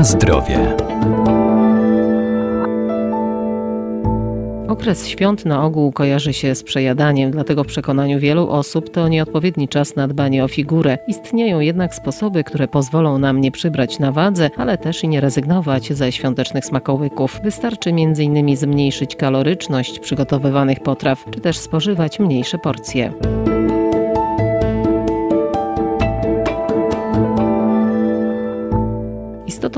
Na zdrowie. Okres świąt na ogół kojarzy się z przejadaniem, dlatego w przekonaniu wielu osób to nieodpowiedni czas na dbanie o figurę. Istnieją jednak sposoby, które pozwolą nam nie przybrać na wadze, ale też i nie rezygnować ze świątecznych smakołyków. Wystarczy m.in. zmniejszyć kaloryczność przygotowywanych potraw, czy też spożywać mniejsze porcje.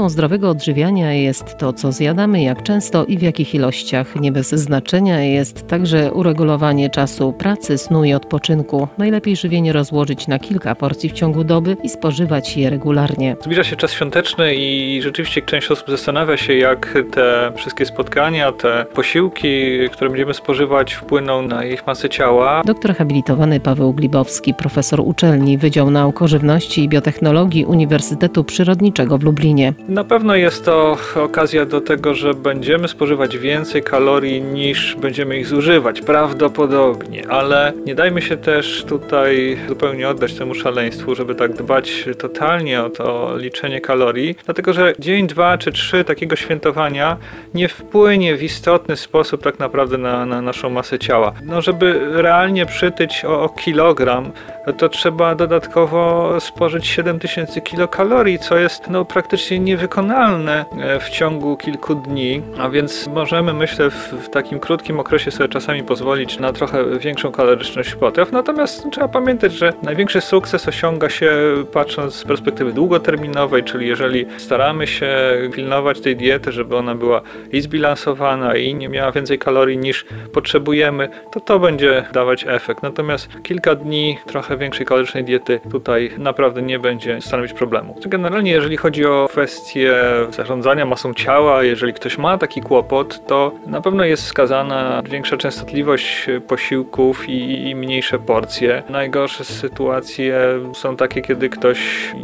Istotą zdrowego odżywiania jest to, co zjadamy, jak często i w jakich ilościach. Nie bez znaczenia jest także uregulowanie czasu pracy, snu i odpoczynku. Najlepiej żywienie rozłożyć na kilka porcji w ciągu doby i spożywać je regularnie. Zbliża się czas świąteczny i rzeczywiście część osób zastanawia się, jak te wszystkie spotkania, te posiłki, które będziemy spożywać, wpłyną na ich masę ciała. Doktor habilitowany Paweł Glibowski, profesor uczelni Wydział Nauk o Żywności i Biotechnologii Uniwersytetu Przyrodniczego w Lublinie. Na pewno jest to okazja do tego, że będziemy spożywać więcej kalorii niż będziemy ich zużywać, prawdopodobnie, ale nie dajmy się też tutaj zupełnie oddać temu szaleństwu, żeby tak dbać totalnie o to liczenie kalorii, dlatego że dzień, dwa czy trzy takiego świętowania nie wpłynie w istotny sposób tak naprawdę na, na naszą masę ciała. No, żeby realnie przytyć o, o kilogram, to trzeba dodatkowo spożyć 7000 kilokalorii, co jest no, praktycznie niewykonalne e, w ciągu kilku dni, a więc możemy, myślę, w, takim krótkim okresie sobie czasami pozwolić na trochę większą kaloryczność potraw. Natomiast trzeba pamiętać, że największy sukces osiąga się patrząc z perspektywy długoterminowej, czyli jeżeli staramy się pilnować tej diety, żeby ona była i zbilansowana i nie miała więcej kalorii niż potrzebujemy, to to będzie dawać efekt. Natomiast kilka dni trochę większej kalorycznej diety tutaj naprawdę nie będzie stanowić problemu. Generalnie jeżeli chodzi o kwestię kwestie zarządzania masą ciała, jeżeli ktoś ma taki kłopot, to na pewno jest wskazana większa częstotliwość posiłków i, i mniejsze porcje. Najgorsze sytuacje są takie, kiedy ktoś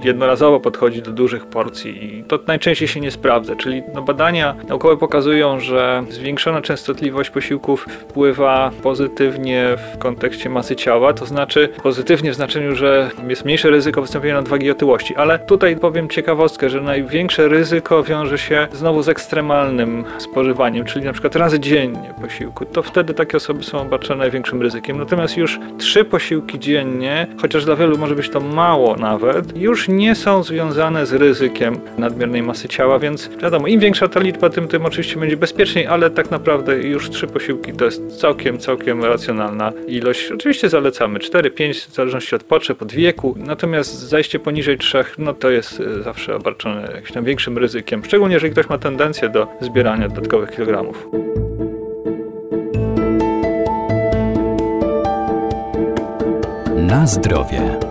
jednorazowo podchodzi do dużych porcji i to najczęściej się nie sprawdza, czyli no badania naukowe pokazują, że zwiększona częstotliwość posiłków wpływa pozytywnie w kontekście masy ciała, to znaczy pozytywnie w znaczeniu, że jest mniejsze ryzyko wystąpienia nadwagi i otyłości, ale tutaj powiem ciekawostkę, że najwięcej większe ryzyko wiąże się znowu z ekstremalnym spożywaniem, czyli na przykład razy dziennie posiłku. To wtedy takie osoby są obarczone największym ryzykiem. Natomiast już trzy posiłki dziennie, chociaż dla wielu może być to mało nawet, już nie są związane z ryzykiem nadmiernej masy ciała, więc wiadomo, im większa ta liczba, tym, tym oczywiście będzie bezpieczniej, ale tak naprawdę już trzy posiłki to jest całkiem, całkiem racjonalna ilość. Oczywiście zalecamy 4-5 w zależności od potrzeb, od wieku, natomiast zajście poniżej 3, no to jest e, zawsze obarczone jakimś tam większym ryzykiem, szczególnie jeżeli ktoś ma tendencję do zbierania dodatkowych kilogramów. Na zdrowie.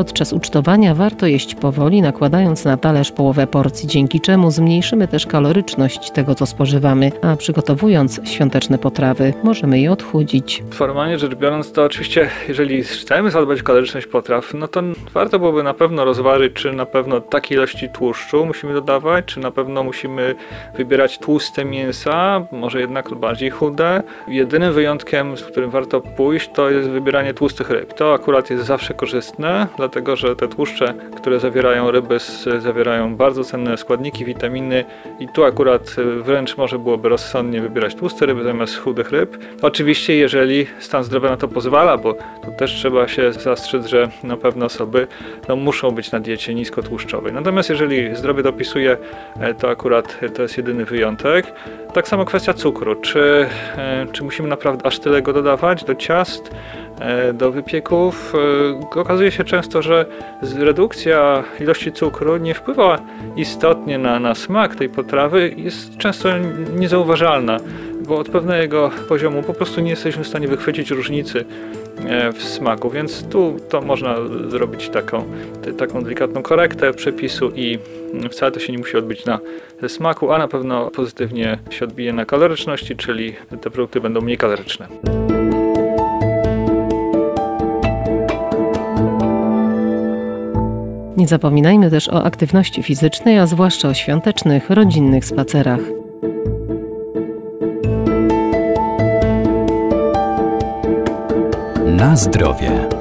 Podczas ucztowania warto jeść powoli, nakładając na talerz połowę porcji, dzięki czemu zmniejszymy też kaloryczność tego, co spożywamy, a przygotowując świąteczne potrawy, możemy je odchudzić. Formalnie rzecz biorąc, to oczywiście, jeżeli chcemy zadbać o kaloryczność potraw, no to warto byłoby na pewno rozważyć, czy na pewno takiej ilości tłuszczu musimy dodawać, czy na pewno musimy wybierać tłuste mięsa, może jednak bardziej chude. Jedynym wyjątkiem, z którym warto pójść, to jest wybieranie tłustych ryb. To akurat jest zawsze korzystne, że te tłuszcze, które zawierają ryby, zawierają bardzo cenne składniki, witaminy i tu akurat y, wręcz może byłoby rozsądnie wybierać tłuste ryby zamiast chudych ryb. Oczywiście, jeżeli stan zdrowia na to pozwala, bo tu też trzeba się zastrzec, że na pewno osoby no, muszą być na diecie niskotłuszczowej. Natomiast jeżeli zdrowie dopisuje, e, to akurat to jest jedyny wyjątek. Tak samo kwestia cukru. Czy, e, czy musimy naprawdę aż tyle go dodawać do ciast? E, do wypieków. E, okazuje się często, że redukcja ilości cukru nie wpływa istotnie na, na smak tej potrawy, jest często niezauważalna, bo od pewnego poziomu po prostu nie jesteśmy w stanie wychwycić różnicy e, w smaku, więc tu to można zrobić taką, taką delikatną korektę przepisu i wcale to się nie musi odbić na smaku, a na pewno pozytywnie się odbije na kaloryczności, czyli te produkty będą mniej kaloryczne. Nie zapominajmy też o aktywności fizycznej, a zwłaszcza o świątecznych, rodzinnych spacerach. Na zdrowie.